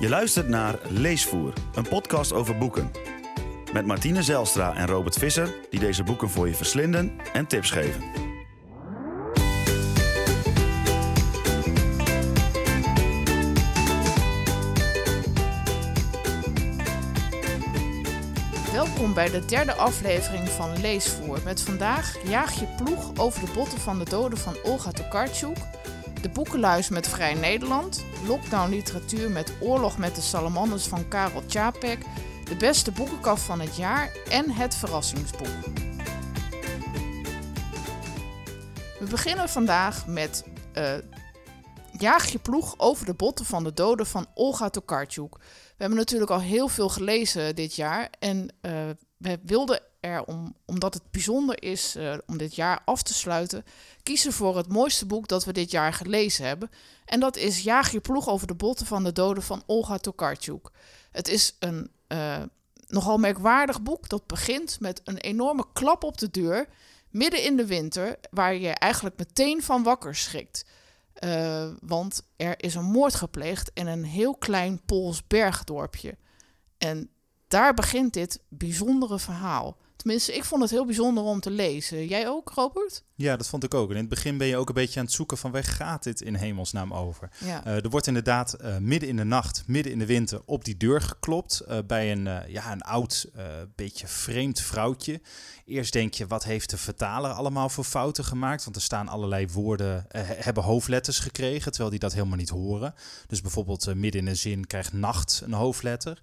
Je luistert naar Leesvoer, een podcast over boeken. Met Martine Zelstra en Robert Visser, die deze boeken voor je verslinden en tips geven. Welkom bij de derde aflevering van Leesvoer. Met vandaag Jaag je ploeg over de botten van de doden van Olga Tokarczuk. De boekenluis met Vrij Nederland. Lockdown literatuur met Oorlog met de Salamanders van Karel Čapek. De beste boekenkaf van het jaar en het verrassingsboek. We beginnen vandaag met eh, Jaag je ploeg over de botten van de doden van Olga Tokarczuk. We hebben natuurlijk al heel veel gelezen dit jaar. En uh, we wilden er, om, omdat het bijzonder is uh, om dit jaar af te sluiten, kiezen voor het mooiste boek dat we dit jaar gelezen hebben. En dat is Jaag je ploeg over de botten van de doden van Olga Tokarczuk. Het is een uh, nogal merkwaardig boek dat begint met een enorme klap op de deur, midden in de winter, waar je eigenlijk meteen van wakker schrikt. Uh, want er is een moord gepleegd in een heel klein Pools bergdorpje. En daar begint dit bijzondere verhaal. Tenminste, ik vond het heel bijzonder om te lezen. Jij ook, Robert? Ja, dat vond ik ook. En in het begin ben je ook een beetje aan het zoeken van waar gaat dit in hemelsnaam over. Ja. Uh, er wordt inderdaad uh, midden in de nacht, midden in de winter op die deur geklopt uh, bij een, ja, een oud, beetje vreemd vrouwtje. Eerst denk je, wat heeft de vertaler allemaal voor fouten gemaakt? Want er staan allerlei woorden, hebben hoofdletters gekregen, terwijl die dat helemaal niet horen. Dus bijvoorbeeld midden in een zin krijgt nacht een hoofdletter.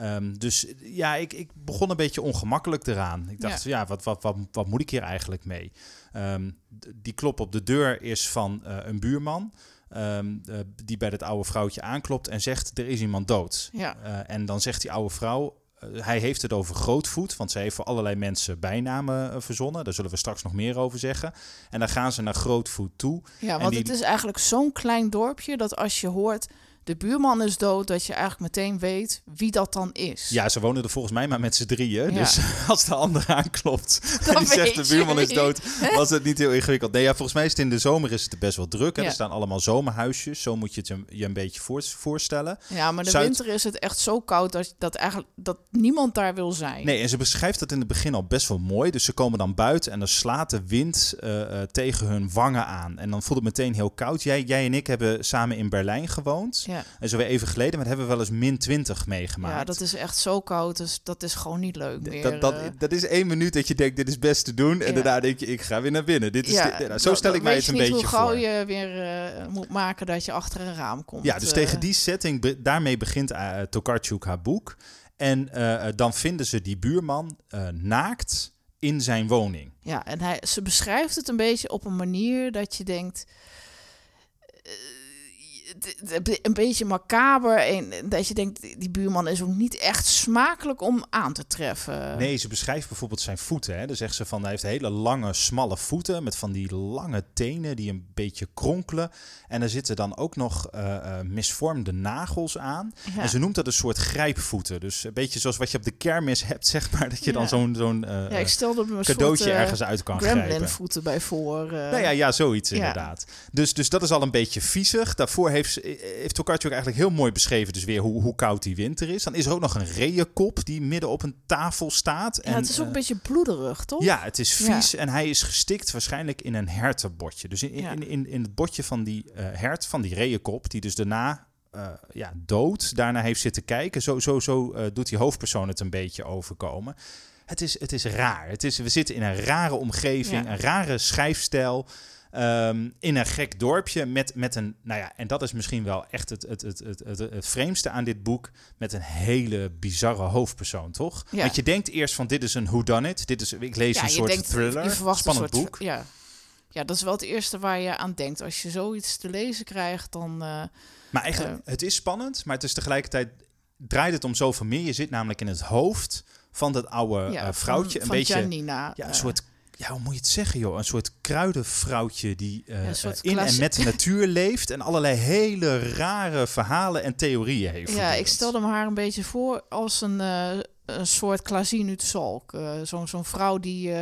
Um, dus ja, ik, ik begon een beetje ongemakkelijk eraan. Ik dacht, ja, ja wat, wat, wat, wat moet ik hier eigenlijk mee? Um, die klop op de deur is van uh, een buurman. Um, uh, die bij dat oude vrouwtje aanklopt en zegt: Er is iemand dood. Ja. Uh, en dan zegt die oude vrouw: Hij heeft het over grootvoet, want ze heeft voor allerlei mensen bijnamen verzonnen. Daar zullen we straks nog meer over zeggen. En dan gaan ze naar grootvoet toe. Ja, want die... het is eigenlijk zo'n klein dorpje dat als je hoort de buurman is dood, dat je eigenlijk meteen weet wie dat dan is. Ja, ze wonen er volgens mij maar met z'n drieën. Ja. Dus als de ander aanklopt en die zegt de buurman is dood, was het niet heel ingewikkeld. Nee, ja, volgens mij is het in de zomer is het best wel druk. Ja. Er staan allemaal zomerhuisjes, zo moet je het je een beetje voorstellen. Ja, maar de Zuid... winter is het echt zo koud dat, dat, eigenlijk, dat niemand daar wil zijn. Nee, en ze beschrijft dat in het begin al best wel mooi. Dus ze komen dan buiten en dan slaat de wind uh, uh, tegen hun wangen aan. En dan voelt het meteen heel koud. Jij, jij en ik hebben samen in Berlijn gewoond. Ja. Ja. En zo weer even geleden, maar hebben we wel eens min 20 meegemaakt. Ja, dat is echt zo koud, dus dat is gewoon niet leuk meer. Dat, dat, dat is één minuut dat je denkt, dit is best te doen. En ja. daarna denk je, ik ga weer naar binnen. Dit is ja, nou, zo stel ik mij het een beetje voor. hoe gauw je weer uh, moet maken dat je achter een raam komt. Ja, dus uh, tegen die setting, daarmee begint uh, Tokarczuk haar boek. En uh, dan vinden ze die buurman naakt in zijn woning. Ja, en hij, ze beschrijft het een beetje op een manier dat je denkt een beetje macaber. En dat je denkt, die buurman is ook niet echt smakelijk om aan te treffen. Nee, ze beschrijft bijvoorbeeld zijn voeten. Hè. Dan zegt ze van, hij heeft hele lange, smalle voeten met van die lange tenen die een beetje kronkelen. En er zitten dan ook nog uh, uh, misvormde nagels aan. Ja. En ze noemt dat een soort grijpvoeten. Dus een beetje zoals wat je op de kermis hebt, zeg maar. Dat je ja. dan zo'n zo'n uh, ja, ik stelde me cadeautje soort, ergens uit kan grijpen. voeten bij voor. Nou ja, ja, zoiets inderdaad. Dus, dus dat is al een beetje viezig. Daarvoor heeft heeft, heeft Tokarczuk eigenlijk heel mooi beschreven, dus weer hoe, hoe koud die winter is. Dan is er ook nog een reeënkop die midden op een tafel staat. Ja, en, het is ook uh, een beetje bloederig, toch? Ja, het is vies ja. en hij is gestikt waarschijnlijk in een hertenbotje. Dus in, in, ja. in, in, in, het botje van die uh, hert, van die reeënkop, die dus daarna uh, ja, dood daarna heeft zitten kijken. Zo, zo, zo uh, doet die hoofdpersoon het een beetje overkomen. Het is, het is raar. Het is, we zitten in een rare omgeving, ja. een rare schrijfstijl. Um, in een gek dorpje met, met een, nou ja, en dat is misschien wel echt het, het, het, het, het, het vreemdste aan dit boek, met een hele bizarre hoofdpersoon, toch? Ja. Want je denkt eerst van dit is een whodunit, dit is, ik lees ja, een soort denkt, thriller, spannend een soort, boek. Ja. ja, dat is wel het eerste waar je aan denkt. Als je zoiets te lezen krijgt, dan... Uh, maar eigenlijk, uh, het is spannend, maar het is tegelijkertijd, draait het om zoveel meer. Je zit namelijk in het hoofd van dat oude ja, uh, vrouwtje. Van, een van beetje, Janina, ja, een soort ja, hoe moet je het zeggen, joh? Een soort kruidenvrouwtje die uh, ja, in en met de natuur leeft en allerlei hele rare verhalen en theorieën heeft. Ja, ik stelde me haar een beetje voor als een, uh, een soort Klazien uit Zalk. Uh, Zo'n zo'n vrouw die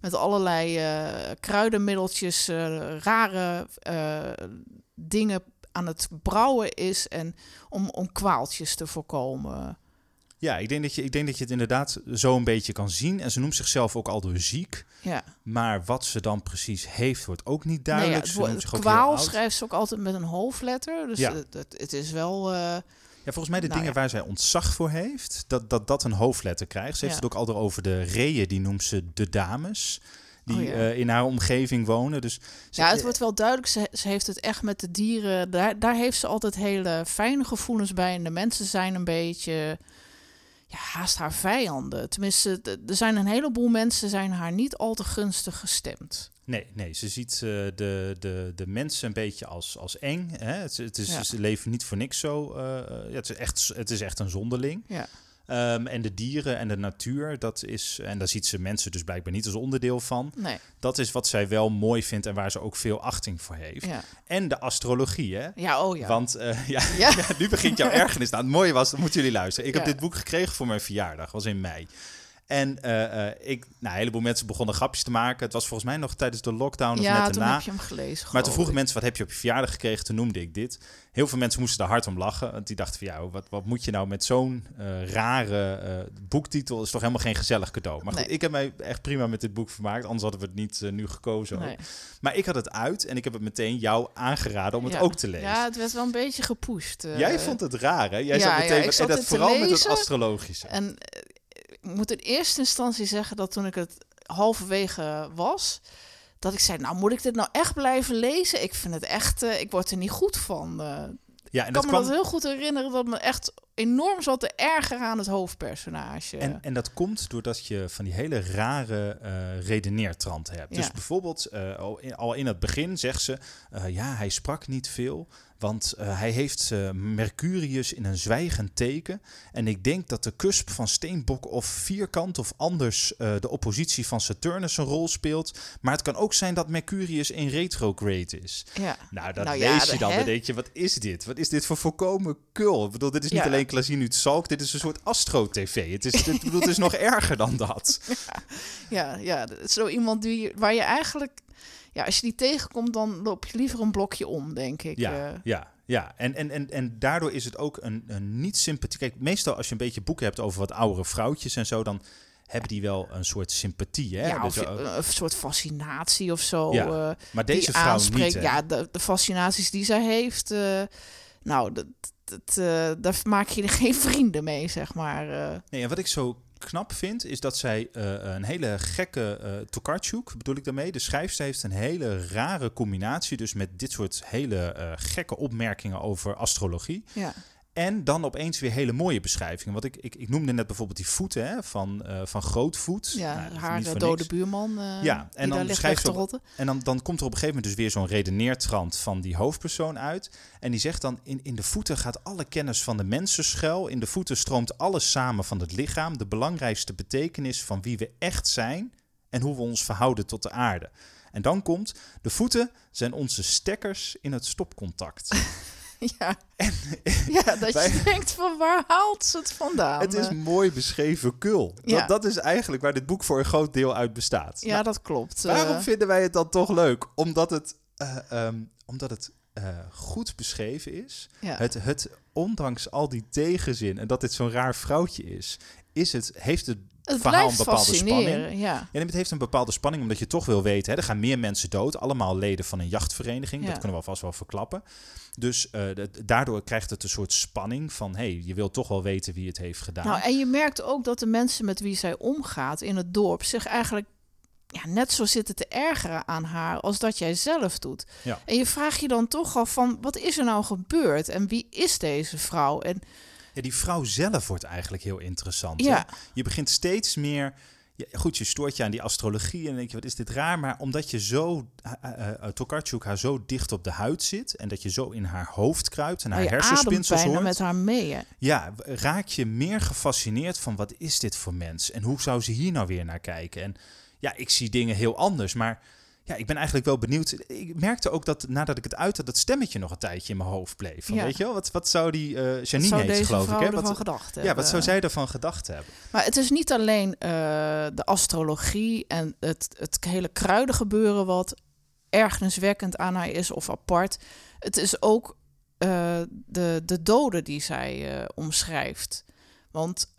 met allerlei kruidenmiddeltjes rare dingen aan het brouwen is en om, om kwaaltjes te voorkomen. Ja, ik denk, dat je, ik denk dat je het inderdaad zo een beetje kan zien. En ze noemt zichzelf ook al door ziek. Ja. Maar wat ze dan precies heeft, wordt ook niet duidelijk. Nee, ja, het, kwaal schrijft ze ook altijd met een hoofdletter. Dus ja. het, het, het is wel... Uh, ja, volgens mij de nou dingen waar zij ontzag voor heeft, dat dat, dat een hoofdletter krijgt. Ze heeft het ook al over de reeën, die noemt ze de dames die oh, uh, in haar omgeving wonen. Dus ja, het wordt wel duidelijk. Ze, ze, heeft het echt met de dieren. Daar, daar heeft ze altijd hele fijne gevoelens bij. En de mensen zijn een beetje ja, haast haar vijanden. Tenminste, er zijn een heleboel mensen zijn haar niet al te gunstig gestemd. Nee, nee, ze ziet uh, de, de, de mensen een beetje als, als eng. Hè? Het, het is, Ze leven niet voor niks zo. Uh, ja, het, is echt, het is echt een zonderling. Ja. Um, en de dieren en de natuur, dat is, en daar ziet ze mensen dus blijkbaar niet als onderdeel van. Nee. Dat is wat zij wel mooi vindt en waar ze ook veel achting voor heeft. Ja. En de astrologie, hè? Ja, oh ja. Want uh, ja, ja. nu begint jouw ergernis. Nou, het mooie was, dan moeten jullie luisteren. Ik heb dit boek gekregen voor mijn verjaardag, was in mei. En uh, uh, ik, nou, een heleboel mensen begonnen grapjes te maken. Het was volgens mij nog tijdens de lockdown of ja, net toen daarna. heb je hem gelezen. Maar toen vroegen mensen, wat heb je op je verjaardag gekregen? Toen noemde ik dit. Heel veel mensen moesten daar hard om lachen. Want die dachten van, ja, wat, wat moet je nou met zo'n uh, rare boektitel? is toch helemaal geen gezellig cadeau. Maar goed, Nee. ik heb mij echt prima met dit boek vermaakt. Anders hadden we het niet nu gekozen. Nee. Maar ik had het uit en ik heb het meteen jou aangeraden om het ook te lezen. Ja, het werd wel een beetje gepusht. eh. Jij vond het raar, hè? Jij ja, zat ja, meteen, ik zat en dat vooral met het astrologische. En eh, moet in eerste instantie zeggen dat toen ik het halverwege was, dat ik zei, nou moet ik dit nou echt blijven lezen? Ik vind het echt, eh, ik word er niet goed van. Eh, ja, en ik dat kan me kwam, dat heel goed herinneren dat me echt enorm zat te ergeren aan het hoofdpersonage. En, en dat komt doordat je van die hele rare eh redeneertrand hebt. Dus bijvoorbeeld, al, in, al in het begin zegt ze... ja, hij sprak niet veel, want eh, hij heeft eh, Mercurius in een zwijgend teken. En ik denk dat de cusp van Steenbok of Vierkant of anders eh, de oppositie van Saturnus een rol speelt. Maar het kan ook zijn dat Mercurius in retrograde is. ja. Nou, dat Nou ja, lees je dan. hè? Dan denk je, wat is dit? Wat is dit voor volkomen kul? Ik bedoel, dit is niet Ja. alleen Klazien uit Zalk. Dit is een soort astro-tv. Het is, dit, bedoel, het is nog erger dan dat. Ja, ja, is zo iemand die, waar je eigenlijk, ja, als je die tegenkomt, dan loop je liever een blokje om, denk ik. Ja, Eh, ja, ja. En, en, en, en daardoor is het ook een, een niet sympathie. Kijk, meestal als je een beetje boeken hebt over wat oudere vrouwtjes en zo, dan hebben die wel een soort sympathie. Hè? ja, Dus, je- een soort fascinatie of zo. Ja, eh, maar deze vrouw aanspreekt. niet. Ja, de, de fascinaties die zij heeft, nou, dat, dat, daar maak je er geen vrienden mee, zeg maar. Nee, en wat ik zo knap vind, is dat zij eh, een hele gekke eh Tokarczuk, bedoel ik daarmee. De schrijfster heeft een hele rare combinatie, dus met dit soort hele eh, gekke opmerkingen over astrologie. ja. En dan opeens weer hele mooie beschrijvingen. Want ik, ik, ik noemde net bijvoorbeeld die voeten hè, van, eh, van Grootvoet. ja, Nou, haar eh, dode niks. buurman, eh, Ja, en die dan ze op-. En dan, dan komt er op een gegeven moment dus weer zo'n redeneertrand van die hoofdpersoon uit. En die zegt dan, in, in de voeten gaat alle kennis van de mensen schuil. In de voeten stroomt alles samen van het lichaam. De belangrijkste betekenis van wie we echt zijn en hoe we ons verhouden tot de aarde. En dan komt, de voeten zijn onze stekkers in het stopcontact. Ja. ja, dat wij- je denkt van waar haalt ze het vandaan? het is mooi beschreven kul. Ja. Dat, dat is eigenlijk waar dit boek voor een groot deel uit bestaat. ja, Nou, dat klopt. Waarom Eh, vinden wij het dan toch leuk? Omdat het, eh, ehm, omdat het eh, goed beschreven is. ja. Het, het, ondanks al die tegenzin en dat dit zo'n raar vrouwtje is, is het, heeft het, het verhaal een bepaalde spanning. ja. Nee, het heeft een bepaalde spanning, omdat je toch wil weten. Hè, er gaan meer mensen dood, allemaal leden van een jachtvereniging. Ja. Dat kunnen we alvast wel verklappen. Dus eh, daardoor krijgt het een soort spanning van... hé, hey, je wil toch wel weten wie het heeft gedaan. Nou, en je merkt ook dat de mensen met wie zij omgaat in het dorp zich eigenlijk ja, net zo zitten te ergeren aan haar als dat jij zelf doet. Ja. En je vraagt je dan toch af van wat is er nou gebeurd en wie is deze vrouw? En Ja, die vrouw zelf wordt eigenlijk heel interessant. Ja. hè? Je begint steeds meer... Ja, goed, je stoort je aan die astrologie en dan denk je, wat is dit raar? Maar omdat je zo, uh, uh, Tokarczuk haar zo dicht op de huid zit... en dat je zo in haar hoofd kruipt en haar je ademt hersenspinsels hoort... met haar mee. hè. Ja, raak je meer gefascineerd van wat is dit voor mens? En hoe zou ze hier nou weer naar kijken? En ja, ik zie dingen heel anders, maar ja, ik ben eigenlijk wel benieuwd. Ik merkte ook dat nadat ik het uit had, dat stemmetje nog een tijdje in mijn hoofd bleef. Van, Ja. Weet je wel, wat, wat zou die eh Wat Janine zou heet, geloof ik? Hè? Wat, gedacht ja, wat zou zij ervan gedacht hebben? Maar het is niet alleen eh, de astrologie en het, het hele kruidengebeuren wat ergerniswekkend aan haar is of apart. Het is ook de, de doden die zij omschrijft. Want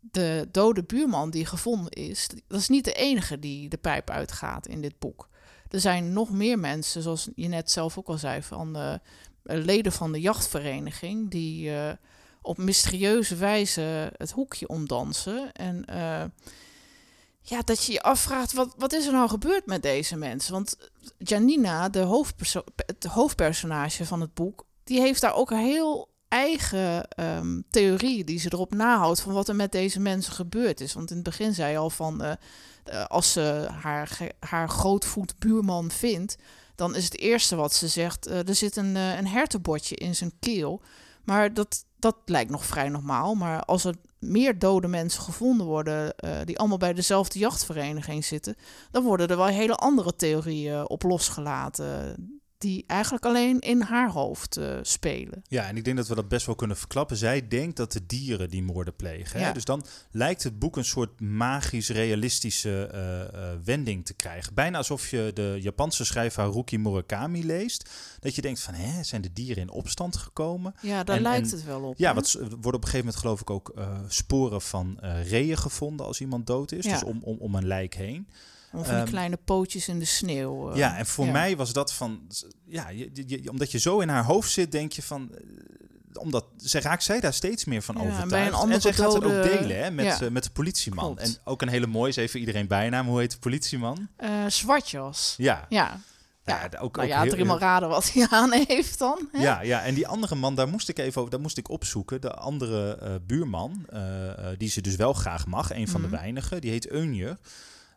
de dode buurman die gevonden is, dat is niet de enige die de pijp uitgaat in dit boek. Er zijn nog meer mensen, zoals je net zelf ook al zei, van de leden van de jachtvereniging, die op mysterieuze wijze het hoekje omdansen. En ja, dat je je afvraagt, wat, wat is er nou gebeurd met deze mensen? Want Janina, de hoofdpersonage van het boek, die heeft daar ook heel eigen um, theorie die ze erop nahoudt van wat er met deze mensen gebeurd is. Want in het begin zei al van, uh, als ze haar, haar grootvoet vindt, dan is het eerste wat ze zegt, uh, er zit een, een hertenbotje in zijn keel. Maar dat, dat lijkt nog vrij normaal. Maar als er meer dode mensen gevonden worden, die allemaal bij dezelfde jachtvereniging zitten, dan worden er wel hele andere theorieën op losgelaten die eigenlijk alleen in haar hoofd uh, spelen. Ja, en ik denk dat we dat best wel kunnen verklappen. Zij denkt dat de dieren die moorden plegen. Hè? Dus dan lijkt het boek een soort magisch-realistische uh, uh, wending te krijgen. Bijna alsof je de Japanse schrijver Haruki Murakami leest. Dat je denkt van, hè, zijn de dieren in opstand gekomen? Ja, daar lijkt het wel op. Ja, wat worden op een gegeven moment geloof ik ook sporen van reeën gevonden als iemand dood is. Ja. Dus om, om, om een lijk heen. Of van die ehm, kleine pootjes in de sneeuw. Uh, ja, en voor mij was dat van... Ja, je, je, omdat je zo in haar hoofd zit, denk je van... Uh, omdat ze raakt zij daar steeds meer van ja, overtuigd. En, en zij gaat het ook delen hè, met, ja. uh, met de politieman. Klopt. En ook een hele mooie, is even iedereen bijnaam. Hoe heet de politieman? Zwartjas. Ja. Ja. Ja, ook, nou ja, maal raden wat hij aan heeft dan. Hè? Ja, ja, en die andere man, daar moest ik even over, daar moest ik opzoeken. De andere uh, buurman, uh, die ze dus wel graag mag, een van mm -hmm. de mhm. weinigen, die heet Eunje.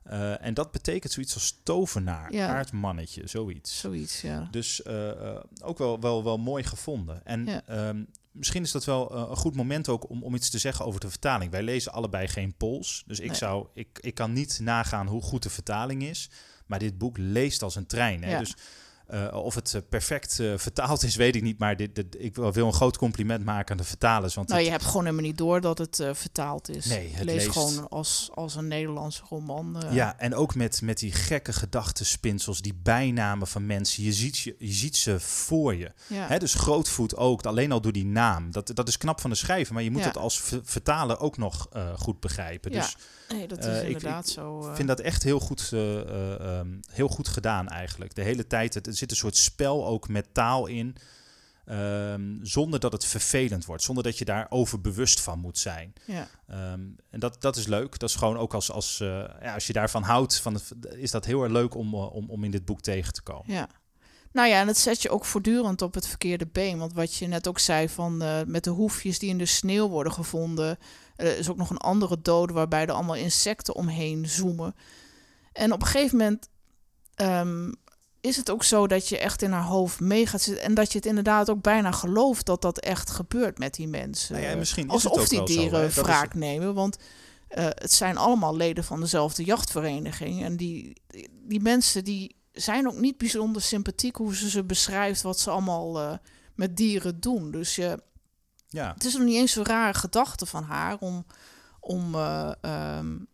Uh, en dat betekent zoiets als tovenaar, ja. aardmannetje, zoiets. Zoiets, ja. Dus uh, uh, ook wel, wel, wel mooi gevonden. En ja. um, misschien is dat wel een goed moment ook om, om iets te zeggen over de vertaling. Wij lezen allebei geen Pools, dus ik, nee. zou, ik, ik kan niet nagaan hoe goed de vertaling is. Maar dit boek leest als een trein. Hè? Ja. Dus uh, of het uh, perfect uh, vertaald is, weet ik niet. Maar dit, dit, ik wil een groot compliment maken aan de vertalers. Want nou, het... je hebt gewoon helemaal niet door dat het vertaald is. Nee, het leest gewoon als, als een Nederlandse roman. Ja, en ook met, met die gekke gedachtenspinsels, die bijnamen van mensen. Je ziet, je, je ziet ze voor je. Ja. Hè, dus grootvoet ook, alleen al door die naam. Dat, dat is knap van de schrijver, maar je moet ja. het als vertaler ook nog goed begrijpen. Ja. Nee, dat is uh, inderdaad ik, zo. Ik uh... vind dat echt heel goed, um, heel goed gedaan eigenlijk. De hele tijd, het, er zit een soort spel ook met taal in. Um, zonder dat het vervelend wordt. Zonder dat je daar overbewust van moet zijn. Ja. Um, en dat, dat is leuk. Dat is gewoon ook als, als, ja, als je daarvan houdt, van het, is dat heel erg leuk om, om, om in dit boek tegen te komen. Ja. Nou ja, en het zet je ook voortdurend op het verkeerde been. Want wat je net ook zei van met de hoefjes die in de sneeuw worden gevonden. Er is ook nog een andere dode waarbij er allemaal insecten omheen zoomen. En op een gegeven moment um, is het ook zo dat je echt in haar hoofd mee gaat zitten. En dat je het inderdaad ook bijna gelooft dat dat echt gebeurt met die mensen. Nou ja, misschien is Alsof het die dieren zo, wraak nemen. Want uh, het zijn allemaal leden van dezelfde jachtvereniging. En die, die mensen die zijn ook niet bijzonder sympathiek hoe ze ze beschrijft wat ze allemaal uh, met dieren doen. Dus je ja. Het is nog niet eens zo'n rare gedachte van haar om, om uh, um,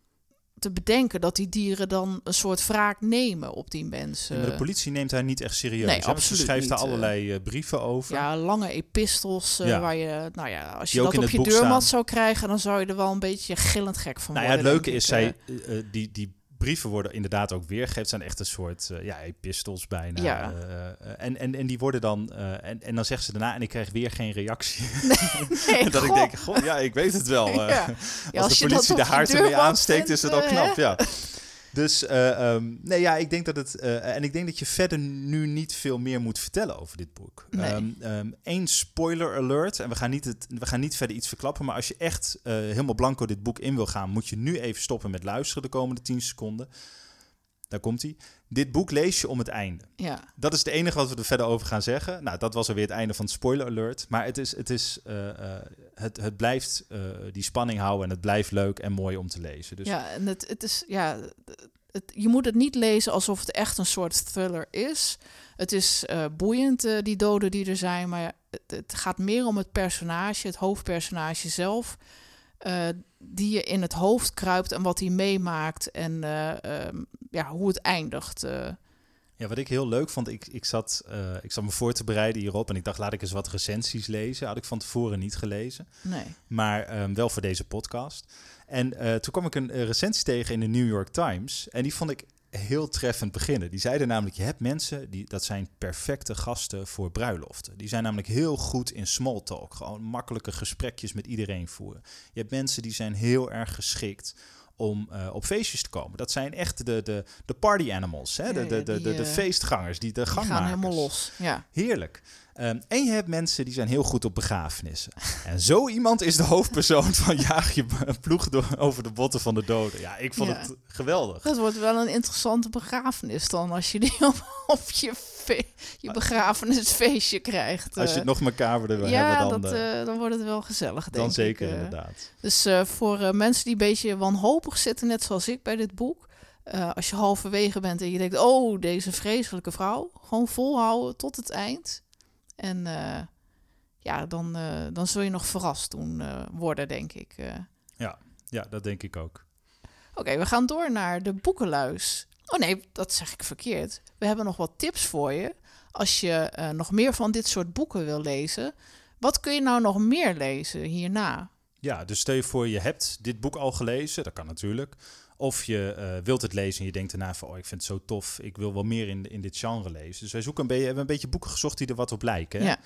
te bedenken dat die dieren dan een soort wraak nemen op die mensen. Ja, de politie neemt haar niet echt serieus. Nee, ja, absoluut ze schrijft niet. daar allerlei uh, brieven over. Ja, lange epistels uh, ja. waar je, nou ja, als je die dat op je deurmat zou krijgen, dan zou je er wel een beetje gillend gek van nou worden. Ja, het leuke is, zij, uh, die, die brieven worden inderdaad ook weergegeven. Zijn echt een soort uh, ja, epistels bijna. Ja. Uh, en, en, en die worden dan... Uh, en, en dan zegt ze daarna... en ik krijg weer geen reactie. Nee, en dat goh. ik denk, goh, ja, ik weet het wel. Ja. Ja, als, de politie de haard ermee aansteekt, is het al knap, ja. Dus uh, um, nee, ja, ik denk dat het. Uh, en ik denk dat je verder nu niet veel meer moet vertellen over dit boek. Nee. Um, um, Eén spoiler alert. En we gaan, niet het, we gaan niet verder iets verklappen. Maar als je echt uh, helemaal blanco dit boek in wil gaan, moet je nu even stoppen met luisteren de komende 10 seconden. Daar komt hij. Dit boek lees je om het einde. Ja. Dat is het enige wat we er verder over gaan zeggen. Nou, dat was alweer het einde van het spoiler alert. Maar het, is, het, is, uh, uh, het, het blijft uh, die spanning houden en het blijft leuk en mooi om te lezen. Dus... Ja, en het, het is, ja, het, je moet het niet lezen alsof het echt een soort thriller is. Het is boeiend, die doden die er zijn, maar het, het, gaat meer om het personage, het hoofdpersonage zelf. Uh, die je in het hoofd kruipt en wat hij meemaakt en uh, um, ja, hoe het eindigt. Uh, Ja, wat ik heel leuk vond, ik, ik, zat, ik zat me voor te bereiden hierop en ik dacht, laat ik eens wat recensies lezen. Had ik van tevoren niet gelezen, nee. maar um, wel voor deze podcast. En toen kwam ik een recensie tegen in de New York Times en die vond ik heel treffend beginnen. Die zeiden namelijk, je hebt mensen, die, dat zijn perfecte gasten voor bruiloften. Die zijn namelijk heel goed in small talk, gewoon makkelijke gesprekjes met iedereen voeren. Je hebt mensen die zijn heel erg geschikt om uh, op feestjes te komen. Dat zijn echt de, de, de party animals, hè? De, de, de, de, de, feestgangers, die de die gangmakers. gaan helemaal los. Ja. Heerlijk. Um, en je hebt mensen die zijn heel goed op begrafenissen. en zo iemand is de hoofdpersoon van Jaag je ploeg door, over de botten van de doden. Ja, ik vond Ja. het geweldig. Dat wordt wel een interessante begrafenis dan als je die op, op je, je begrafenisfeestje krijgt. Als je eh. het nog macaberder wil ja, hebben, dan, dat, eh, eh, dan wordt het wel gezellig, denk dan ik. zeker eh. inderdaad. Dus eh, voor eh, mensen die een beetje wanhopig zitten, net zoals ik bij dit boek. eh, als je halverwege bent en je denkt, oh, deze vreselijke vrouw. Gewoon volhouden tot het eind. En eh, ja, dan, eh, dan zul je nog verrast doen eh, worden, denk ik. eh. Ja, dat denk ik ook. Oké, we gaan door naar de boekenluis. Oh nee, dat zeg ik verkeerd. We hebben nog wat tips voor je. Als je nog meer van dit soort boeken wil lezen. Wat kun je nou nog meer lezen hierna? Ja, dus stel je voor, je hebt dit boek al gelezen, dat kan natuurlijk. Of je eh, wilt het lezen en je denkt daarna van, oh, ik vind het zo tof, ik wil wel meer in, in dit genre lezen. Dus wij zoeken een beetje, hebben een beetje boeken gezocht die er wat op lijken. Ja.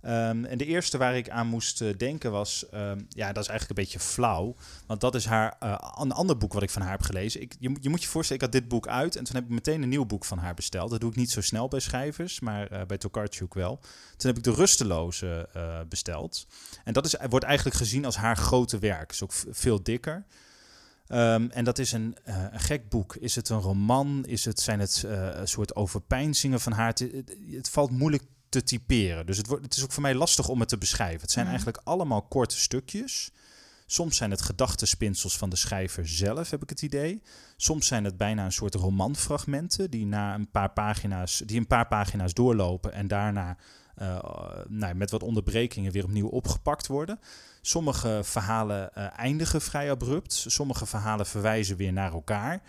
Ehm, en de eerste waar ik aan moest eh, denken was, ehm, ja, dat is eigenlijk een beetje flauw. Want dat is haar, eh, een ander boek wat ik van haar heb gelezen. Ik, je, moet- je moet je voorstellen, ik had dit boek uit en toen heb ik meteen een nieuw boek van haar besteld. Dat doe ik niet zo snel bij schrijvers, maar eh, bij Tokarczuk wel. Toen heb ik De Rusteloze besteld. En dat is, wordt eigenlijk gezien als haar grote werk. Is ook veel dikker. Ehm, en dat is een, eh, een gek boek. Is het een roman? Is het, zijn het eh, een soort overpeinzingen van haar? Het, valt moeilijk te typeren. Dus het, wordt, het is ook voor mij lastig om het te beschrijven. Het zijn Mhm. eigenlijk allemaal korte stukjes. Soms zijn het gedachtenspinsels van de schrijver zelf, heb ik het idee. Soms zijn het bijna een soort romanfragmenten die na een paar pagina's, die een paar pagina's doorlopen en daarna eh, nou, met wat onderbrekingen weer opnieuw opgepakt worden. Sommige verhalen eh, eindigen vrij abrupt. Sommige verhalen verwijzen weer naar elkaar.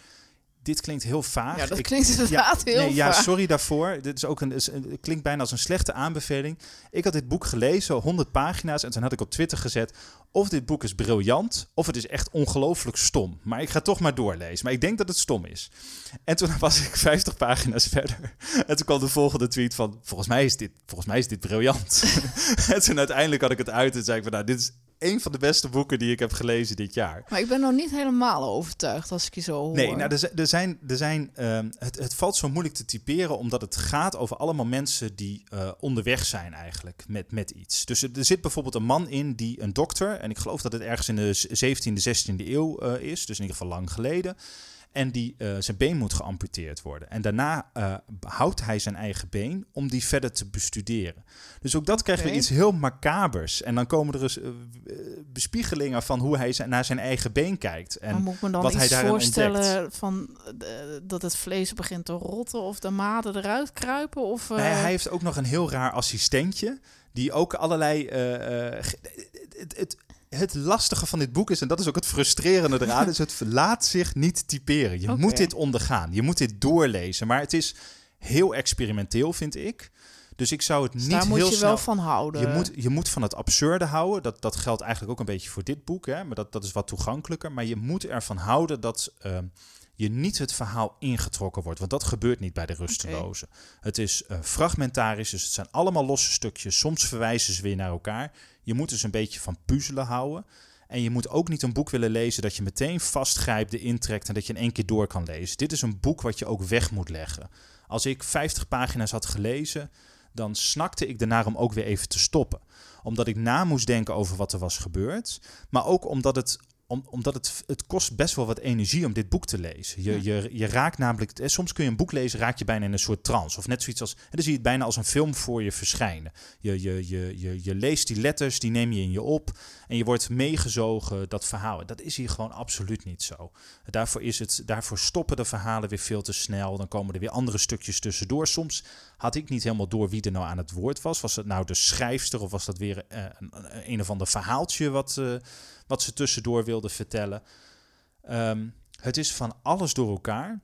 Dit klinkt heel vaag. Ja, dat Ik- klinkt heel nee, ja, vaag. sorry daarvoor. Dit is ook een, is een- het klinkt bijna als een slechte aanbeveling. Ik had dit boek gelezen, 100 pagina's, en toen had ik op Twitter gezet: of dit boek is briljant, of het is echt ongelooflijk stom. Maar ik ga toch maar doorlezen. Maar ik denk dat het stom is. En toen was ik 50 pagina's verder. En toen kwam de volgende tweet van: volgens mij is dit, volgens mij is dit briljant. en toen uiteindelijk had ik het uit en zei ik van: nou, dit is een van de beste boeken die ik heb gelezen dit jaar. Maar ik ben nog niet helemaal overtuigd als ik je zo hoor. Nee, nou, er, er zijn, er zijn, ehm, het, het valt zo moeilijk te typeren omdat het gaat over allemaal mensen die eh, onderweg zijn eigenlijk met, met iets. Dus er, er zit bijvoorbeeld een man in die een dokter, en ik geloof dat het ergens in de z- 17e, 16e eeuw eh, is, dus in ieder geval lang geleden. En die eh, zijn been moet geamputeerd worden. En daarna eh, houdt hij zijn eigen been om die verder te bestuderen. Dus ook dat krijgt weer Oké. iets heel macabers. En dan komen er eens eh, bespiegelingen van hoe hij zijn- naar zijn eigen been kijkt. En maar moet me dan wat hij iets daarin voorstellen van dat het vlees begint te rotten of de maden eruit kruipen? Of, Nee, hij heeft ook nog een heel raar assistentje. Die ook allerlei. het, het lastige van dit boek is, en dat is ook het frustrerende eraan, is het laat zich niet typeren. Je moet dit ondergaan. Je moet dit doorlezen. Maar het is heel experimenteel, vind ik. Dus ik zou het dus niet daar moet je snel... wel van houden. Je moet, je moet van het absurde houden. Dat, dat geldt eigenlijk ook een beetje voor dit boek. Hè? Maar dat, dat is wat toegankelijker. Maar je moet ervan houden dat ehm, je niet het verhaal ingetrokken wordt. Want dat gebeurt niet bij de rustelozen. Het is eh, fragmentarisch. Dus het zijn allemaal losse stukjes. Soms verwijzen ze weer naar elkaar. Je moet dus een beetje van puzzelen houden. En je moet ook niet een boek willen lezen dat je meteen vastgrijpt, de intrekt en dat je in één keer door kan lezen. Dit is een boek wat je ook weg moet leggen. Als ik 50 pagina's had gelezen, dan snakte ik ernaar om ook weer even te stoppen. Omdat ik na moest denken over wat er was gebeurd. Maar ook omdat het, om, omdat het, het kost best wel wat energie om dit boek te lezen. Je, je, je raakt namelijk, eh, soms kun je een boek lezen, raak je bijna in een soort trance. Of net zoiets als, en dan zie je het bijna als een film voor je verschijnen. Je, je, je, je, je leest die letters, die neem je in je op. En je wordt meegezogen, dat verhaal. Dat is hier gewoon absoluut niet zo. Daarvoor, is het, daarvoor stoppen de verhalen weer veel te snel. Dan komen er weer andere stukjes tussendoor. Soms had ik niet helemaal door wie er nou aan het woord was. Was het nou de schrijfster of was dat weer eh, een, een, een of ander verhaaltje wat, eh, wat ze tussendoor wilde vertellen? Ehm, het is van alles door elkaar.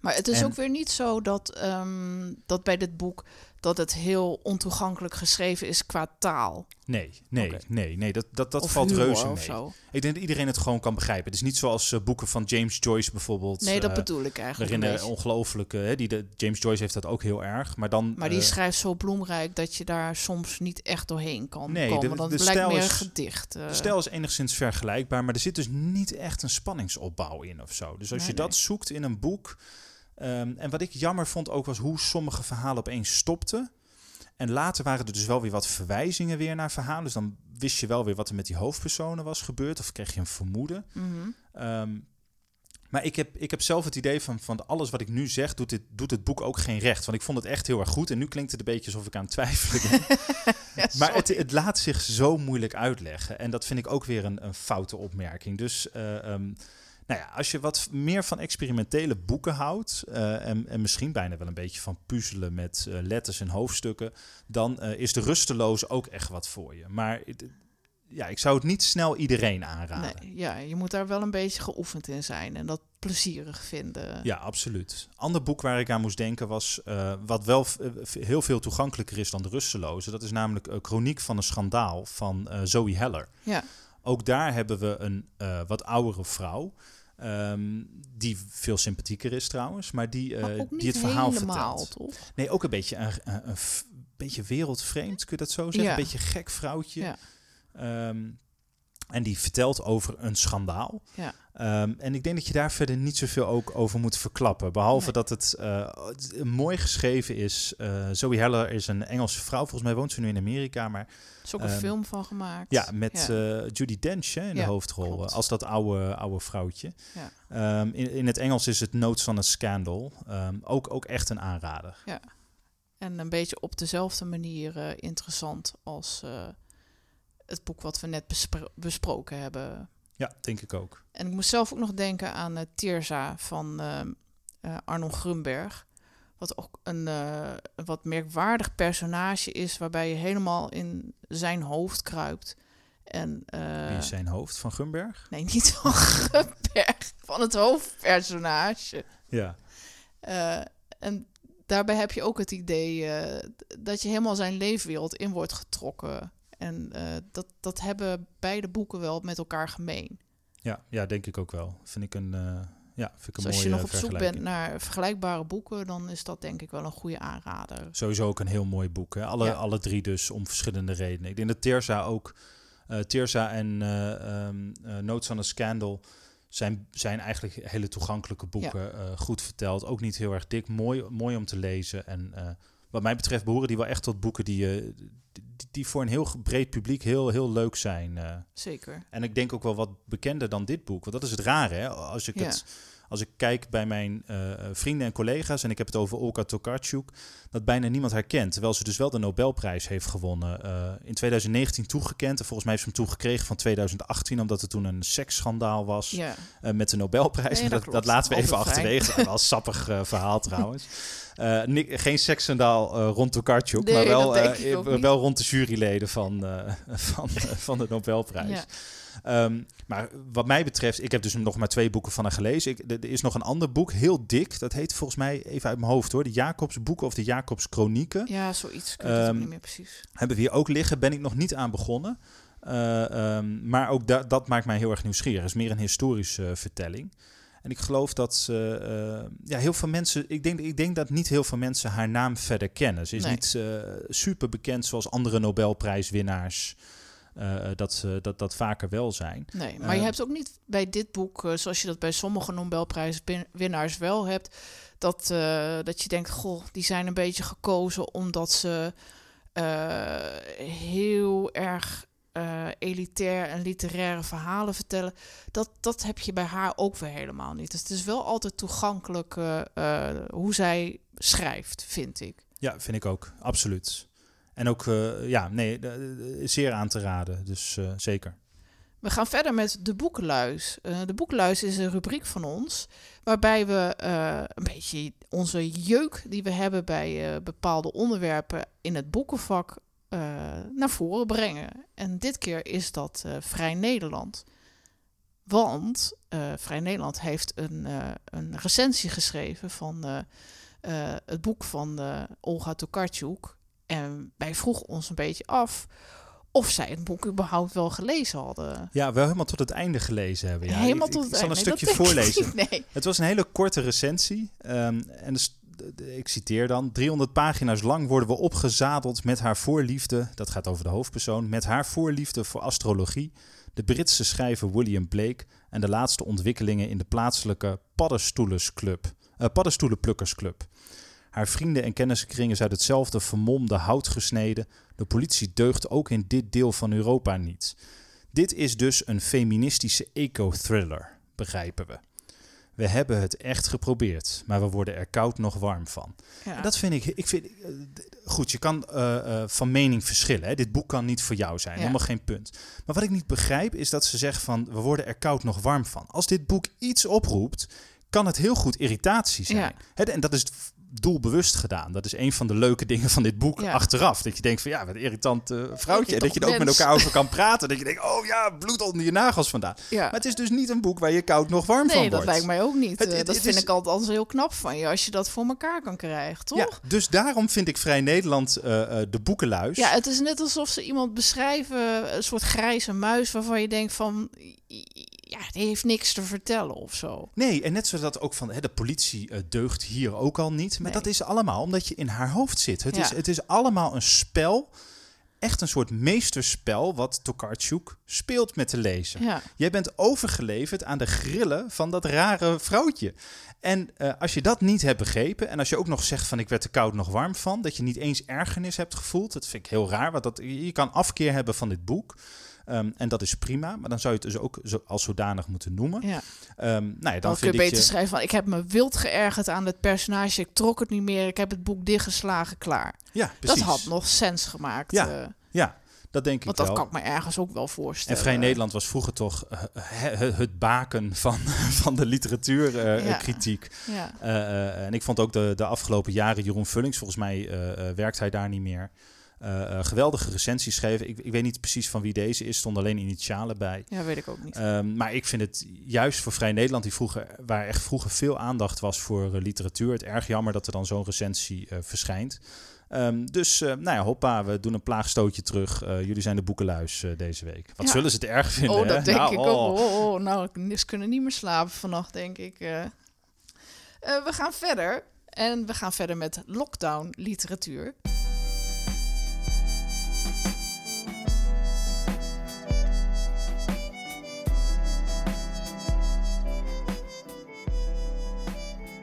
Maar het is ook weer niet zo dat, ehm, dat bij dit boek dat het heel ontoegankelijk geschreven is qua taal. Nee, nee, nee, nee. Dat, dat, dat valt reuze mee. Zo. Ik denk dat iedereen het gewoon kan begrijpen. Het is niet zoals uh, boeken van James Joyce bijvoorbeeld. Nee, dat uh, bedoel ik eigenlijk. Waarin ongelooflijke, die de, James Joyce heeft dat ook heel erg. Maar, dan, maar die uh, schrijft zo bloemrijk dat je daar soms niet echt doorheen kan nee, komen. De, dan de blijkt meer is, gedicht. De stijl is enigszins vergelijkbaar, maar er zit dus niet echt een spanningsopbouw in of zo. Dus als nee, je dat zoekt in een boek Um, en wat ik jammer vond ook was hoe sommige verhalen opeens stopten. En later waren er dus wel weer wat verwijzingen weer naar verhalen. Dus dan wist je wel weer wat er met die hoofdpersonen was gebeurd. Of kreeg je een vermoeden. Mm -hmm. um, maar ik heb, ik heb zelf het idee van, van alles wat ik nu zeg, doet, dit, doet het boek ook geen recht. Want ik vond het echt heel erg goed. En nu klinkt het een beetje alsof ik aan het twijfelen ben. ja, maar het, het, laat zich zo moeilijk uitleggen. En dat vind ik ook weer een, een foute opmerking. Dus uh, um, nou ja, als je wat meer van experimentele boeken houdt, uh, en, en, misschien bijna wel een beetje van puzzelen met uh, letters en hoofdstukken, dan uh, is de rusteloos ook echt wat voor je. Maar ja, ik zou het niet snel iedereen aanraden. Nee, ja, je moet daar wel een beetje geoefend in zijn en dat plezierig vinden. Ja, absoluut. Ander boek waar ik aan moest denken was, wat wel heel veel toegankelijker is dan de rusteloze. Dat is namelijk Chroniek van een schandaal van Zoe Heller. Ja. Ook daar hebben we een wat oudere vrouw. Um, die veel sympathieker is trouwens, maar die, uh, die het verhaal helemaal, vertelt. Toch? Nee, ook een beetje een, een, een beetje wereldvreemd, kun je dat zo zeggen? Ja. Een beetje gek vrouwtje. Ja. Um, en die vertelt over een schandaal. Ja. Um, en ik denk dat je daar verder niet zoveel ook over moet verklappen. Behalve nee. dat het uh, mooi geschreven is. Uh, Zoe Heller is een Engelse vrouw. Volgens mij woont ze nu in Amerika. Maar, er is ook een um, film van gemaakt. Ja, met ja. Uh, Judy Dench hè, in ja, de hoofdrol. Als dat oude, oude vrouwtje. Ja. Um, in, in het Engels is het Notes van een Scandal. ook, ook echt een aanrader. Ja. En een beetje op dezelfde manier interessant als het boek wat we net bespro besproken hebben. Ja, denk ik ook. En ik moest zelf ook nog denken aan uh, Tirza van uh, uh, Arnold Grunberg. Wat ook een wat merkwaardig personage is, waarbij je helemaal in zijn hoofd kruipt. En, Wie is zijn hoofd? Van Grunberg? Nee, niet van Grunberg. Van het hoofdpersonage. Ja. en daarbij heb je ook het idee dat je helemaal zijn leefwereld in wordt getrokken. En uh, dat, dat hebben beide boeken wel met elkaar gemeen. Ja, ja denk ik ook wel. Vind ik een, uh, ja, vind ik dus een als je nog op zoek bent naar vergelijkbare boeken, dan is dat denk ik wel een goede aanrader. Sowieso ook een heel mooi boek. Hè? Alle, ja. alle drie dus om verschillende redenen. Ik denk dat Teersa ook, uh, Teersa en um, Notes on a Scandal zijn, zijn eigenlijk hele toegankelijke boeken. Ja. goed verteld, ook niet heel erg dik, mooi, mooi om te lezen en wat mij betreft behoren die wel echt tot boeken die, uh, die, die, voor een heel breed publiek heel, heel leuk zijn. Uh. Zeker. En ik denk ook wel wat bekender dan dit boek. Want dat is het rare, hè? Als ik, ja. het, als ik kijk bij mijn uh, vrienden en collega's... en ik heb het over Olga Tokarczuk... dat bijna niemand haar kent. Terwijl ze dus wel de Nobelprijs heeft gewonnen. in 2019 toegekend. En volgens mij heeft ze hem toegekregen van 2018... omdat er toen een seksschandaal was ja. met de Nobelprijs. Nee, dat, dat, dat, laten we even achterwege. Dat was sappig verhaal trouwens. Geen seksendaal uh, rond Tokarczuk, nee, maar wel, wel rond de juryleden van, van, van de Nobelprijs. Ja. Um, maar wat mij betreft, ik heb dus nog maar twee boeken van haar gelezen. Ik, er is nog een ander boek, heel dik. Dat heet volgens mij, even uit mijn hoofd hoor, de Jacobsboeken of de Jacobs Chronieken. Ja, zoiets. Ik weet um, niet meer precies. Hebben we hier ook liggen, ben ik nog niet aan begonnen. Um, maar ook da dat maakt mij heel erg nieuwsgierig. Het is meer een historische vertelling. En ik geloof dat uh, uh, ja, heel veel mensen. Ik denk, ik denk dat niet heel veel mensen haar naam verder kennen. Ze is nee. niet super bekend zoals andere Nobelprijswinnaars. Dat, dat dat vaker wel zijn. Nee, maar je hebt ook niet bij dit boek, zoals je dat bij sommige Nobelprijswinnaars wel hebt, dat, dat je denkt: goh, die zijn een beetje gekozen omdat ze heel erg uh, elitair en literaire verhalen vertellen. Dat, dat heb je bij haar ook weer helemaal niet. Dus het is wel altijd toegankelijk uh, uh, hoe zij schrijft, vind ik. Ja, vind ik ook. Absoluut. En ook, ja, nee, zeer aan te raden. Dus zeker. We gaan verder met de boekenluis. de boekenluis is een rubriek van ons waarbij we een beetje onze jeuk die we hebben bij bepaalde onderwerpen in het boekenvak naar voren brengen. En dit keer is dat Vrij Nederland. want Vrij Nederland heeft een, een recensie geschreven van het boek van Olga Tokarczuk. En wij vroegen ons een beetje af of zij het boek überhaupt wel gelezen hadden. Ja, wel helemaal tot het einde gelezen hebben. Ja. Helemaal tot het ik, zal een stukje voorlezen. Nee. Het was een hele korte recensie. Um, en de, ik citeer dan: 300 pagina's lang worden we opgezadeld met haar voorliefde. Dat gaat over de hoofdpersoon. Met haar voorliefde voor astrologie. De Britse schrijver William Blake. En de laatste ontwikkelingen in de plaatselijke paddenstoelenclub, uh, paddenstoelenplukkersclub. Haar vrienden en kennissenkringen is uit hetzelfde vermomde hout gesneden. De politie deugt ook in dit deel van Europa niet. Dit is dus een feministische eco-thriller, begrijpen we. We hebben het echt geprobeerd, maar we worden er koud nog warm van. Ja. Dat vind ik, ik vind, eh, goed, je kan uh, uh, van mening verschillen. Hè? Dit boek kan niet voor jou zijn, ja. helemaal geen punt. Maar wat ik niet begrijp is dat ze zeggen van, we worden er koud nog warm van. Als dit boek iets oproept, kan het heel goed irritatie zijn. Ja. Hè? En dat is doelbewust gedaan. Dat is een van de leuke dingen van dit boek achteraf. Dat je denkt van ja, wat een irritant uh, vrouwtje. En dat je er ook met elkaar over kan praten. Dat je denkt, oh ja, bloed onder je nagels vandaan. Ja. Maar het is dus niet een boek waar je koud nog warm van wordt. Nee, dat lijkt mij ook niet. Het, eh, dat vind ik altijd, altijd heel knap van je, als je dat voor elkaar kan krijgen, toch? Ja, dus daarom vind ik Vrij Nederland uh, de boekenluis. Ja, het is net alsof ze iemand beschrijven, een soort grijze muis, waarvan je denkt van ja, die heeft niks te vertellen of zo. Nee, en net zoals dat ook van hè, de politie uh, deugt hier ook al niet. Maar dat is allemaal omdat je in haar hoofd zit. Het, is, het is allemaal een spel. Echt een soort meesterspel wat Tokarczuk speelt met de lezer. Ja. Jij bent overgeleverd aan de grillen van dat rare vrouwtje. En uh, als je dat niet hebt begrepen en als je ook nog zegt van ik werd er koud nog warm van, dat je niet eens ergernis hebt gevoeld, dat vind ik heel raar, want dat, je kan afkeer hebben van dit boek. Um, en dat is prima, maar dan zou je het dus ook zo, als zodanig moeten noemen. Ja. Um, nou ja, dan, vind kun je beter schrijven van ik heb me wild geërgerd aan het personage, ik trok het niet meer, ik heb het boek dichtgeslagen, klaar. Ja, precies. Dat had nog sens gemaakt. Ja, uh, ja. Dat denk Want ik dat kan ik me ergens ook wel voorstellen. En Vrij Nederland was vroeger toch uh, het baken van, van de literatuurkritiek. Uh, ja. ja. en ik vond ook de, de afgelopen jaren Jeroen Vullings, volgens mij werkt hij daar niet meer. Uh, geweldige recensies schreven. Ik, ik, weet niet precies van wie deze is, stond alleen initialen bij. Ja, weet ik ook niet. Um, maar ik vind het juist voor Vrij Nederland, die vroeger, waar echt vroeger veel aandacht was voor uh, literatuur, het erg jammer dat er dan zo'n recensie uh, verschijnt. Um, dus, nou ja, hoppa, we doen een plaagstootje terug. jullie zijn de boekenluis deze week. Wat ja. zullen ze het erg vinden? Oh, dat denk nou, ik oh. ook. Oh, oh, nou, ze kunnen niet meer slapen vannacht, denk ik. we gaan verder. En we gaan verder met lockdown literatuur.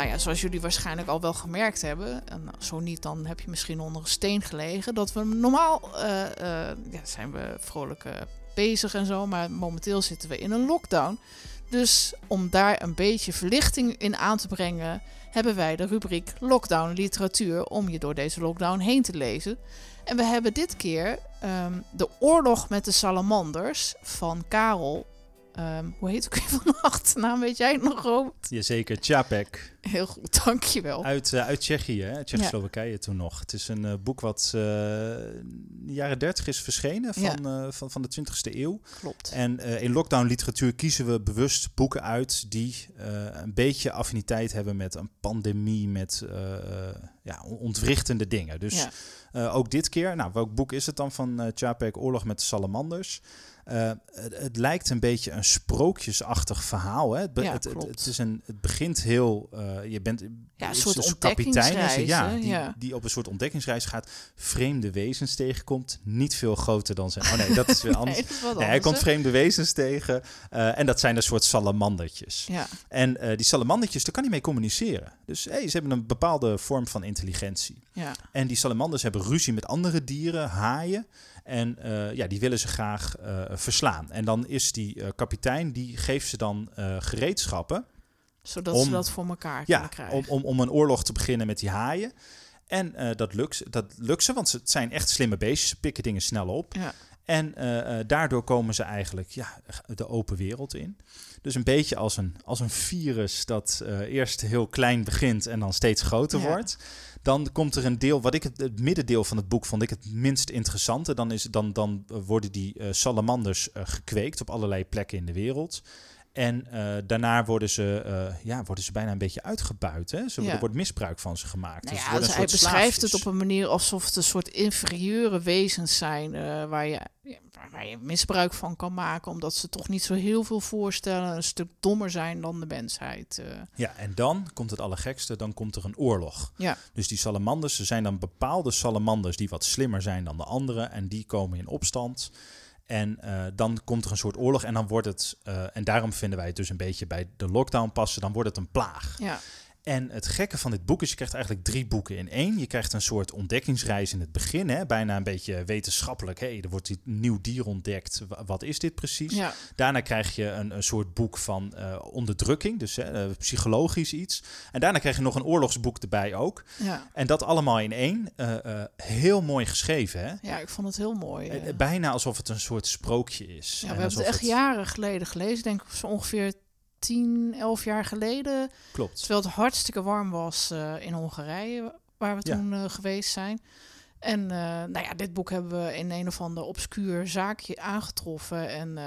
Nou ja, zoals jullie waarschijnlijk al wel gemerkt hebben, en zo niet, dan heb je misschien onder een steen gelegen, dat we normaal uh, uh, ja, zijn we vrolijk uh, bezig en zo, maar momenteel zitten we in een lockdown. Dus om daar een beetje verlichting in aan te brengen, hebben wij de rubriek Lockdown Literatuur om je door deze lockdown heen te lezen. En we hebben dit keer um, De Oorlog met de Salamanders van Karel Um, hoe heet ook even van de achternaam? Weet jij nog, Robert? Jazeker, Čapek. Heel goed, dankjewel. Uit, uh, uit Tsjechië, hè? Tsjechoslowakije ja. toen nog. Het is een uh, boek wat uh, in de jaren 30 is verschenen van, ja. van, van de 20e eeuw. Klopt. En in lockdown literatuur kiezen we bewust boeken uit die een beetje affiniteit hebben met een pandemie, met ja, ontwrichtende dingen. Dus ja. ook dit keer, nou, welk boek is het dan van Čapek, Oorlog met de Salamanders? Uh, het, het, lijkt een beetje een sprookjesachtig verhaal. Hè? Het, ja, het, het, is een, het begint heel. Uh, je bent ja, een soort een kapitein ja, die, ja. die op een soort ontdekkingsreis gaat, vreemde wezens tegenkomt. Niet veel groter dan zijn. Oh nee, dat is weer anders. nee, is nee, hij komt vreemde wezens tegen. Uh, en dat zijn een soort salamandertjes. Ja. En die salamandertjes, daar kan hij mee communiceren. Dus hey, ze hebben een bepaalde vorm van intelligentie. Ja. En die salamanders hebben ruzie met andere dieren, haaien. En uh, ja, die willen ze graag uh, verslaan. En dan is die uh, kapitein, die geeft ze dan gereedschappen. Zodat om, ze dat voor elkaar ja, krijgen. Om, om, om een oorlog te beginnen met die haaien. En dat, lukt, dat lukt ze, want het zijn echt slimme beestjes. Ze pikken dingen snel op. Ja. En daardoor komen ze eigenlijk ja, de open wereld in. Dus een beetje als een, als een virus dat eerst heel klein begint en dan steeds groter ja. wordt. Dan komt er een deel, wat ik het, het, middendeel van het boek vond ik het minst interessante. Dan, is, dan, dan worden die uh, salamanders gekweekt op allerlei plekken in de wereld. En uh, daarna worden ze, uh, ja, worden ze bijna een beetje uitgebuit. Hè? Ze, Er wordt misbruik van ze gemaakt. Nou ja, dus, dus hij beschrijft het op een manier alsof het een soort inferieure wezens zijn... Uh, waar, je, waar je misbruik van kan maken... omdat ze toch niet zo heel veel voorstellen... een stuk dommer zijn dan de mensheid. Ja, en dan komt het allergekste, dan komt er een oorlog. Ja. Dus die salamanders, er zijn dan bepaalde salamanders... die wat slimmer zijn dan de anderen... en die komen in opstand... En uh, dan komt er een soort oorlog en dan wordt het, uh, en daarom vinden wij het dus een beetje bij de lockdown passen, dan wordt het een plaag. Ja. En het gekke van dit boek is, je krijgt eigenlijk drie boeken in één. Je krijgt een soort ontdekkingsreis in het begin, hè? bijna een beetje wetenschappelijk. Hé, er wordt een nieuw dier ontdekt. Wat is dit precies? Ja. Daarna krijg je een, een soort boek van uh, onderdrukking, dus uh, psychologisch iets. En daarna krijg je nog een oorlogsboek erbij ook. Ja. En dat allemaal in één. Uh, heel mooi geschreven, hè? Ja, ik vond het heel mooi. bijna alsof het een soort sprookje is. Ja, we hebben het echt het... jaren geleden gelezen, denk ik zo ongeveer 10, 11 jaar geleden. Klopt. Terwijl het hartstikke warm was uh, in Hongarije, waar we toen uh, geweest zijn. En uh, nou ja, dit boek hebben we in een of ander obscuur zaakje aangetroffen. En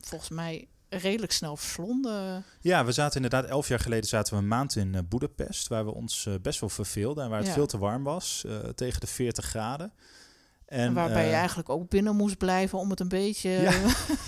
volgens mij redelijk snel verslonden. Ja, we zaten inderdaad elf jaar geleden zaten we een maand in uh, Boedapest, waar we ons uh, best wel verveelden en waar het ja. veel te warm was, uh, tegen de 40 graden. En, Waarbij uh, je eigenlijk ook binnen moest blijven om het een beetje ja.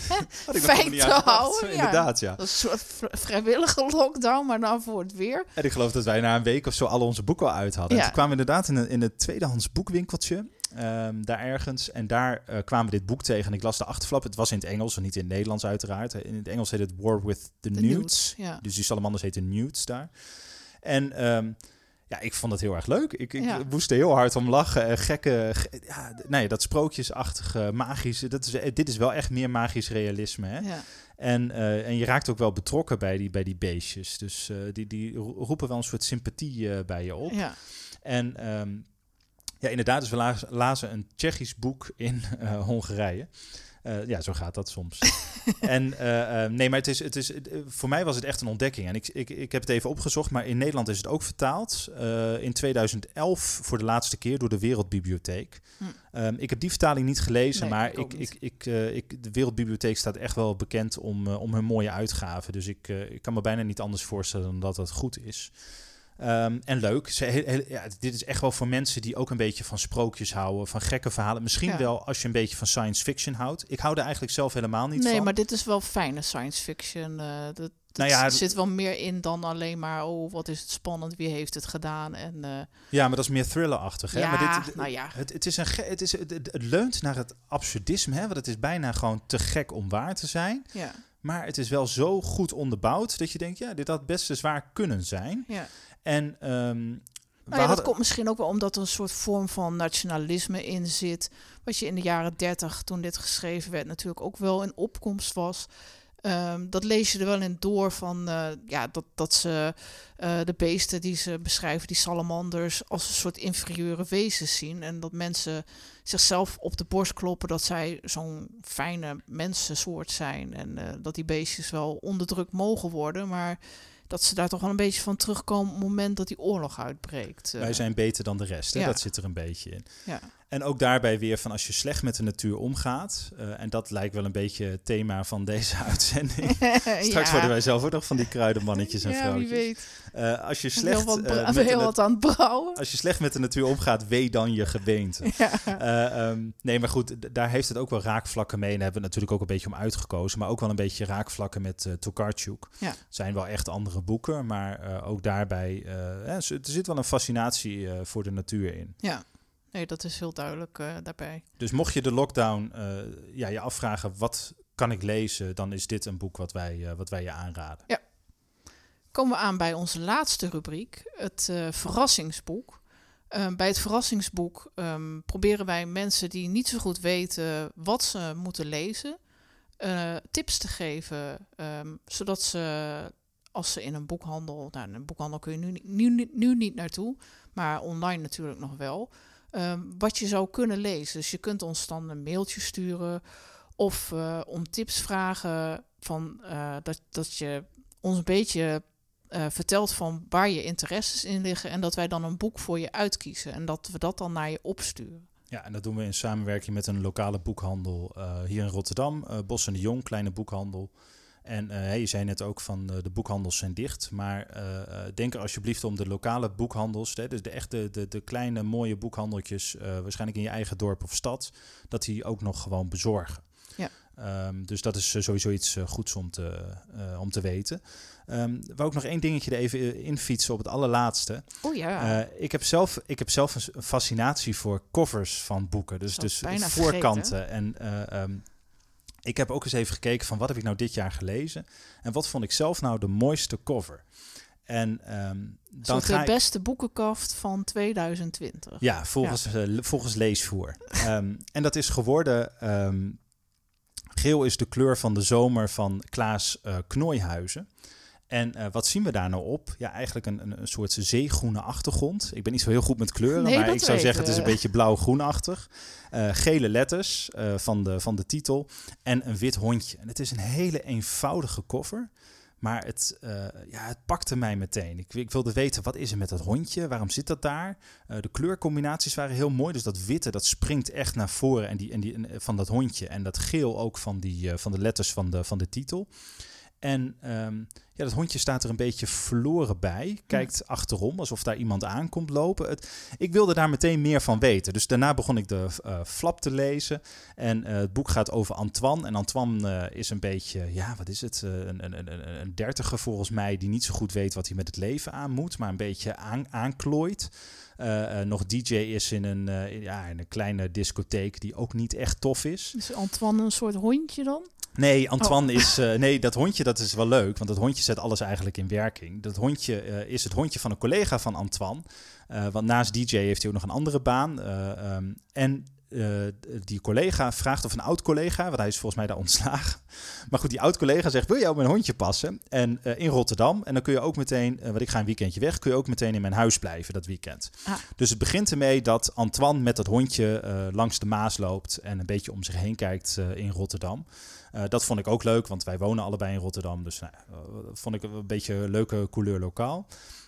fijn te houden. Inderdaad, ja. Dat is een soort vrijwillige lockdown, maar dan voor het weer. En ik geloof dat wij na een week of zo al onze boeken al uit hadden. Ja. En toen kwamen we inderdaad in een, in het tweedehands boekwinkeltje. Um, daar ergens. En daar uh, kwamen we dit boek tegen. En ik las de achterflap. Het was in het Engels en niet in het Nederlands uiteraard. In het Engels heet het War with the, the Newts. Ja. Dus die salamanders heten Newts daar. En... Um, ja, ik vond het heel erg leuk. Ik, ik ja. moest er heel hard om lachen. gekke, ge, ja, nee, dat sprookjesachtige, magische. Dat is, dit is wel echt meer magisch realisme. Hè? Ja. En, uh, en je raakt ook wel betrokken bij die, bij die beestjes. Dus uh, die, die roepen wel een soort sympathie uh, bij je op. Ja. En um, ja, inderdaad, dus we lazen een Tsjechisch boek in Hongarije. Uh, ja, zo gaat dat soms. en uh, uh, nee, maar het is, het is, voor mij was het echt een ontdekking. En ik, ik, ik heb het even opgezocht, maar in Nederland is het ook vertaald. in 2011 voor de laatste keer door de Wereldbibliotheek. Hm. Um, ik heb die vertaling niet gelezen, nee, maar ik, ik, ik, ik, ik, de Wereldbibliotheek staat echt wel bekend om, om hun mooie uitgaven. Dus ik, ik kan me bijna niet anders voorstellen dan dat het goed is. Um, en leuk. Ze, he, he, ja, dit is echt wel voor mensen die ook een beetje van sprookjes houden, van gekke verhalen. Misschien ja. wel als je een beetje van science fiction houdt. Ik hou er eigenlijk zelf helemaal niet nee, van. Nee, maar dit is wel fijne science fiction. Uh, dat, nou ja, er zit wel meer in dan alleen maar, oh, wat is het spannend, wie heeft het gedaan. En, uh, ja, maar dat is meer thrillerachtig. Hè? Ja, maar dit, nou ja. Het, het, is een het, is, het, het, leunt naar het absurdisme, hè? want het is bijna gewoon te gek om waar te zijn. Ja. Maar het is wel zo goed onderbouwd dat je denkt, ja, dit had best zwaar kunnen zijn. Ja. En um, nou ja, dat komt misschien ook wel omdat er een soort vorm van nationalisme in zit. Wat je in de jaren dertig, toen dit geschreven werd, natuurlijk ook wel in opkomst was. Um, dat lees je er wel in door van uh, ja, dat, dat ze uh, de beesten die ze beschrijven, die salamanders, als een soort inferieure wezens zien. En dat mensen zichzelf op de borst kloppen dat zij zo'n fijne mensensoort zijn. En uh, dat die beestjes wel onderdrukt mogen worden. Maar dat ze daar toch wel een beetje van terugkomen op het moment dat die oorlog uitbreekt. Wij zijn beter dan de rest, hè? Ja. dat zit er een beetje in. Ja. En ook daarbij weer van als je slecht met de natuur omgaat, uh, en dat lijkt wel een beetje het thema van deze uitzending. Straks ja. worden wij zelf ook nog van die kruidenmannetjes en ja, vrouwtjes. wie weet. Uh, als je slecht, heel wat, uh, met heel wat aan het brouwen. Als je slecht met de natuur omgaat, wee dan je gebeente. Ja. um, nee, maar goed, daar heeft het ook wel raakvlakken mee. En daar hebben we natuurlijk ook een beetje om uitgekozen. Maar ook wel een beetje raakvlakken met uh, Tokarczuk. Ja. zijn wel echt andere boeken, maar ook daarbij, er zit wel een fascinatie voor de natuur in. Ja. Nee, dat is heel duidelijk uh, daarbij. Dus mocht je de lockdown uh, ja, je afvragen, wat kan ik lezen? Dan is dit een boek wat wij, uh, wat wij je aanraden. Ja. Komen we aan bij onze laatste rubriek, het verrassingsboek. Ehm, bij het verrassingsboek um, proberen wij mensen die niet zo goed weten wat ze moeten lezen, tips te geven. Um, zodat ze, als ze in een boekhandel, nou in een boekhandel kun je nu, nu, nu niet naartoe, maar online natuurlijk nog wel. Um, wat je zou kunnen lezen. Dus je kunt ons dan een mailtje sturen of uh, om tips vragen van uh, dat, dat je ons een beetje uh, vertelt van waar je interesses in liggen en dat wij dan een boek voor je uitkiezen en dat we dat dan naar je opsturen. Ja, en dat doen we in samenwerking met een lokale boekhandel hier in Rotterdam, Bos en de Jong, kleine boekhandel. En je zei net ook van de boekhandels zijn dicht. Maar denk er alsjeblieft om de lokale boekhandels. Hè, dus de echte, de, de kleine mooie boekhandeltjes. waarschijnlijk in je eigen dorp of stad. Dat die ook nog gewoon bezorgen. Ja. Ehm, dus dat is sowieso iets goeds om te, om te weten. Um, wou ik nog één dingetje er even in fietsen op het allerlaatste. Oh ja. Uh, ik, heb zelf, ik heb zelf een fascinatie voor covers van boeken. Dus, dus voorkanten. En uh, um, ik heb ook eens even gekeken van wat heb ik nou dit jaar gelezen. En wat vond ik zelf nou de mooiste cover. En um, dan ga de beste boekenkaft van 2020. Ja, volgens, ja. Uh, volgens leesvoer. um, en dat is geworden. Um, geel is de kleur van de zomer van Klaas uh, Knooihuizen. En uh, wat zien we daar nou op? Ja, eigenlijk een, een, een, soort zeegroene achtergrond. Ik ben niet zo heel goed met kleuren, nee, maar ik zou zeggen het is een beetje blauw-groenachtig. Uh, gele letters uh, van, de, van de titel en een wit hondje. En het is een hele eenvoudige cover. Maar het, ja, het pakte mij meteen. Ik, ik, wilde weten, wat is er met dat hondje? Waarom zit dat daar? de kleurcombinaties waren heel mooi. Dus dat witte, dat springt echt naar voren en die, en die, van dat hondje. En dat geel ook van, die, van de letters van de, van de titel. En um, ja, dat hondje staat er een beetje verloren bij. Kijkt achterom alsof daar iemand aankomt lopen. Het, ik wilde daar meteen meer van weten. Dus daarna begon ik de uh, flap te lezen. En uh, het boek gaat over Antoine. En Antoine uh, is een beetje, ja, wat is het? een, een, een, een dertiger volgens mij, die niet zo goed weet wat hij met het leven aan moet. Maar een beetje aan, aanklooit. nog DJ is in een, ja, in een kleine discotheek die ook niet echt tof is. Is Antoine een soort hondje dan? Nee, Antoine oh. is. Uh, nee, dat hondje dat is wel leuk, want dat hondje zet alles eigenlijk in werking. Dat hondje uh, is het hondje van een collega van Antoine. Uh, want naast DJ heeft hij ook nog een andere baan. Um, en uh, die collega vraagt of een oud collega, want hij is volgens mij daar ontslagen. Maar goed, die oud collega zegt: Wil jij op mijn hondje passen? En uh, in Rotterdam. En dan kun je ook meteen, uh, want ik ga een weekendje weg, kun je ook meteen in mijn huis blijven dat weekend. Ah. Dus het begint ermee dat Antoine met dat hondje langs de Maas loopt en een beetje om zich heen kijkt in Rotterdam. dat vond ik ook leuk, want wij wonen allebei in Rotterdam. Dus nou, vond ik een beetje een leuke couleur lokaal.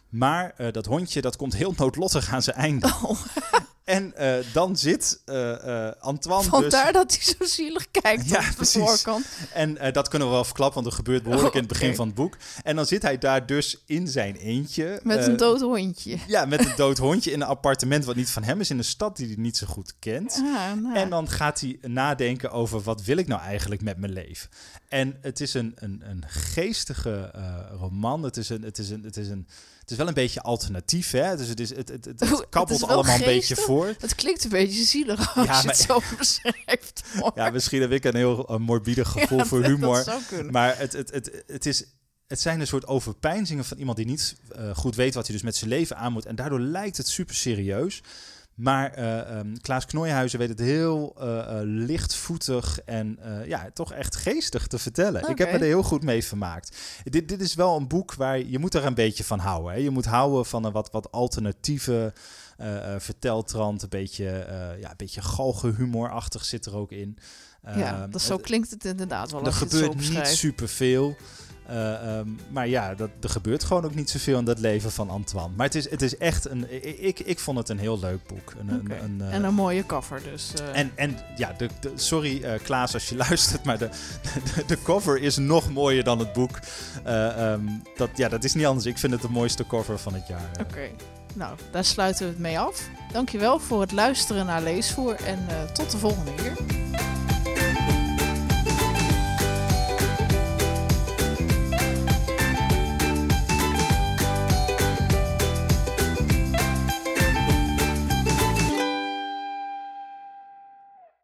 Maar dat hondje dat komt heel noodlottig aan zijn einde. Oh. En uh, dan zit uh, Antoine Vandaar dus... dat hij zo zielig kijkt ja, op de voorkant. En dat kunnen we wel verklappen, want er gebeurt behoorlijk in het begin van het boek. En dan zit hij daar dus in zijn eentje. Met een dood hondje. Ja, met een dood hondje in een appartement wat niet van hem is. In een stad die hij niet zo goed kent. Ah, nou. En dan gaat hij nadenken over wat wil ik nou eigenlijk met mijn leven. En het is een, een, een geestige roman. Het is een... Het is een, het is een is wel een beetje alternatief, hè? Dus het, is, het, het, het, kabbelt allemaal een beetje voor. Het klinkt een beetje zielig als ja, je het zo beschrijft. Ja, misschien heb ik een heel morbide gevoel voor humor. maar het, het, het, het is het zijn een soort overpeinzingen van iemand die niet uh, goed weet wat hij dus met zijn leven aan moet. En daardoor lijkt het super serieus. Maar uh, um, Klaas Knooihuizen weet het heel uh, uh, lichtvoetig en ja, toch echt geestig te vertellen. Ik heb me er heel goed mee vermaakt. Dit, dit is wel een boek waar je moet er een beetje van houden. Hè? Je moet houden van een wat, wat alternatieve verteltrand. Een beetje, ja, een beetje galgenhumorachtig zit er ook in. Ja, dat zo klinkt het inderdaad wel. Er gebeurt niet superveel. Uh, um, maar ja, dat, er gebeurt gewoon ook niet zoveel in dat leven van Antoine. Maar het is, het is echt een. Ik, ik vond het een heel leuk boek. Een, okay. een, een, uh, en een mooie cover, dus. Uh... En, en ja, de, de, sorry Klaas als je luistert, maar de, de, de, cover is nog mooier dan het boek. Um, dat, ja, dat is niet anders. Ik vind het de mooiste cover van het jaar. Oké. Nou, daar sluiten we het mee af. Dankjewel voor het luisteren naar Leesvoer en tot de volgende keer.